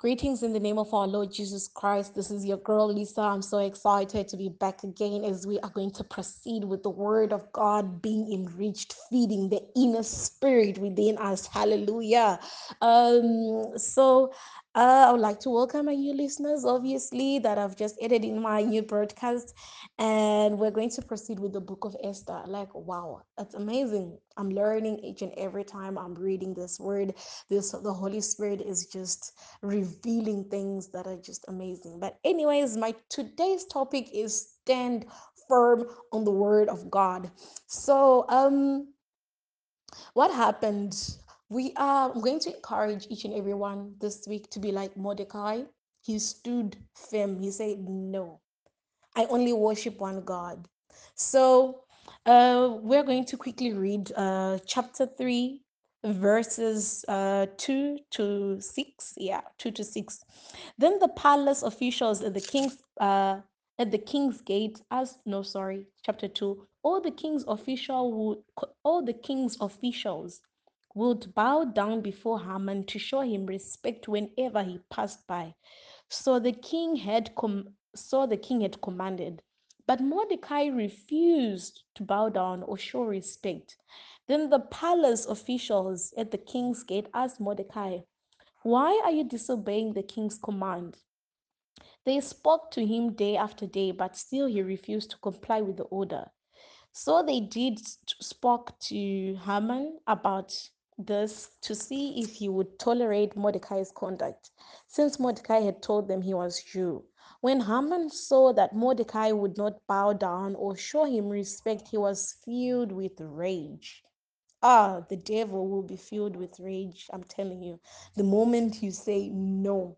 Greetings in the name of our Lord Jesus Christ. This is your girl Lisa. I'm so excited to be back again as we are going to proceed with the word of God being enriched, feeding the inner spirit within us. Hallelujah. Um, so uh, I would like to welcome my new listeners, obviously, that I've just added in my new broadcast. And we're going to proceed with the book of Esther. Like, wow, that's amazing. I'm learning each and every time I'm reading this word. This the Holy Spirit is just revealing things that are just amazing. But, anyways, my today's topic is stand firm on the word of God. So, um, what happened? We are going to encourage each and everyone this week to be like Mordecai. He stood firm. He said, No, I only worship one God. So uh, we're going to quickly read uh, chapter 3, verses uh, 2 to 6. Yeah, 2 to 6. Then the palace officials at the king's uh, at the king's gate asked, no, sorry, chapter 2. All the king's official would all the king's officials would bow down before Haman to show him respect whenever he passed by. So the king had com- so the king had commanded. But Mordecai refused to bow down or show respect. Then the palace officials at the king's gate asked Mordecai, Why are you disobeying the king's command? They spoke to him day after day, but still he refused to comply with the order. So they did spoke to Haman about this to see if he would tolerate Mordecai's conduct, since Mordecai had told them he was Jew. When Haman saw that Mordecai would not bow down or show him respect, he was filled with rage. Ah, the devil will be filled with rage. I'm telling you. The moment you say no,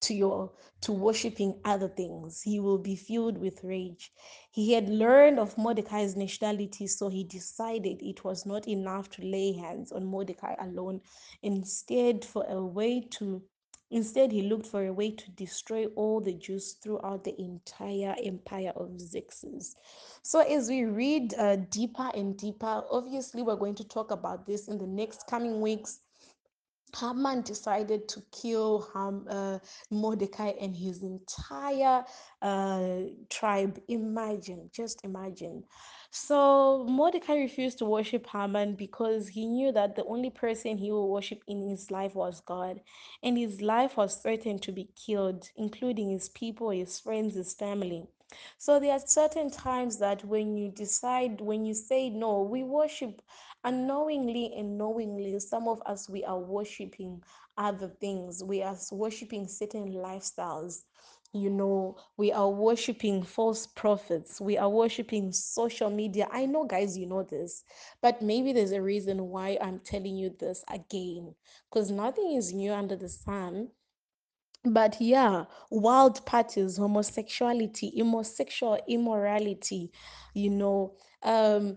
to your to worshiping other things. He will be filled with rage. He had learned of mordecai's nationality so he decided it was not enough to lay hands on mordecai alone. Instead for a way to instead he looked for a way to destroy all the jews throughout the entire empire of xerxes. So as we read uh, deeper and deeper obviously we're going to talk about this in the next coming weeks Haman decided to kill Ham, uh, Mordecai and his entire uh, tribe. Imagine, just imagine. So Mordecai refused to worship Haman because he knew that the only person he would worship in his life was God, and his life was threatened to be killed, including his people, his friends, his family. So there are certain times that when you decide, when you say no, we worship unknowingly and knowingly, some of us we are worshiping other things. We are worshiping certain lifestyles. You know, we are worshiping false prophets. We are worshiping social media. I know, guys, you know this, but maybe there's a reason why I'm telling you this again because nothing is new under the sun but yeah wild parties homosexuality homosexual immorality you know um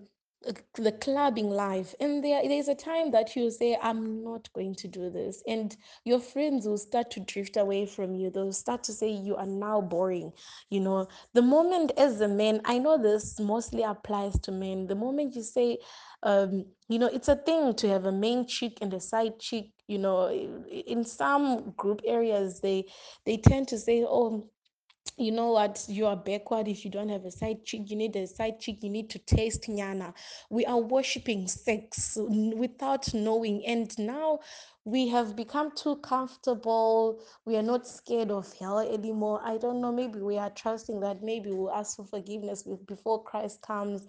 the clubbing life. And there there's a time that you say i'm not going to do this. And your friends will start to drift away from you. They'll start to say you are now boring. You know the moment as a man i know this mostly applies to men. The moment you say um you know it's a thing to have a main cheek and a side cheek you know in some group areas they they tend to say oh you know what you are backward if you don't have a side chick you need a side chick you need to taste nyana. We are worshiping sex without knowing and now we have become too comfortable. We are not scared of hell anymore. I don't know maybe we are trusting that maybe we'll ask for forgiveness before christ comes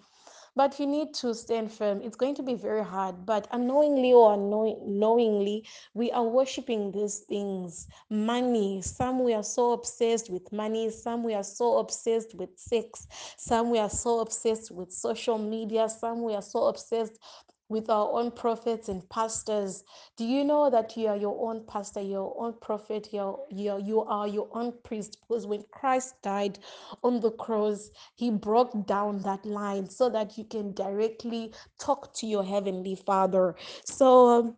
but you need to stand firm. It's going to be very hard, but unknowingly or unknowingly, we are worshiping these things. Money. Some we are so obsessed with money. Some we are so obsessed with sex. Some we are so obsessed with social media. Some we are so obsessed with our own prophets and pastors. Do you know that you are your own pastor, your own prophet, your, your, you are your own priest? Because when Christ died on the cross, he broke down that line so that you can directly talk to your heavenly Father. So, um,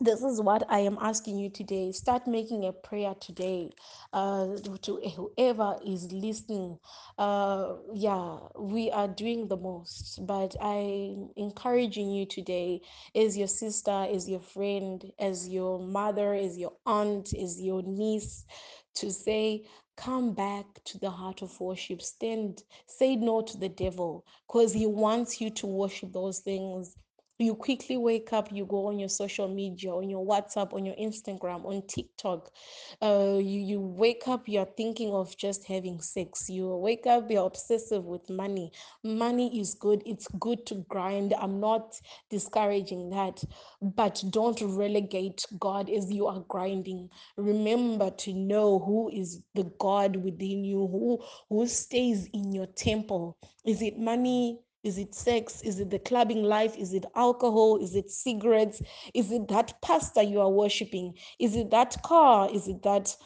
this is what I am asking you today. Start making a prayer today uh, to whoever is listening. Uh, yeah, we are doing the most, but I'm encouraging you today as your sister, as your friend, as your mother, as your aunt, as your niece, to say, Come back to the heart of worship. Stand, say no to the devil because he wants you to worship those things you quickly wake up you go on your social media on your whatsapp on your instagram on tiktok uh, you, you wake up you're thinking of just having sex. You wake up you're obsessive with money. Money is good. It's good to grind. I'm not discouraging that. But don't relegate god as you are grinding. Remember to know who is the god within you who who stays in your temple. Is it money is it sex? Is it the clubbing life? Is it alcohol? Is it cigarettes? Is it that pastor you are worshiping? Is it that car? Is it that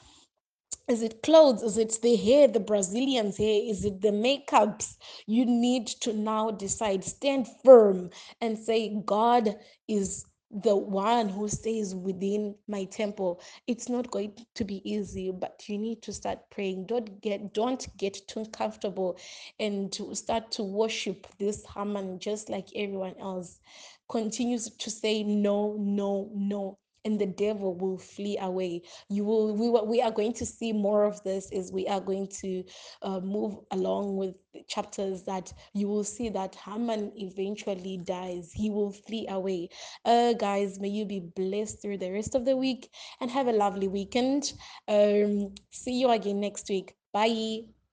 is it clothes? Is it the hair, the Brazilians' hair? Is it the makeups? You need to now decide, stand firm and say, God is the one who stays within my temple. It's not going to be easy, but you need to start praying. Don't get don't get too comfortable and to start to worship this Haman just like everyone else. Continues to say no, no, no and the devil will flee away. You will we, we are going to see more of this as we are going to uh, move along with chapters that you will see that haman eventually dies. He will flee away. Uh guys may you be blessed through the rest of the week and have a lovely weekend. Um see you again next week. Bye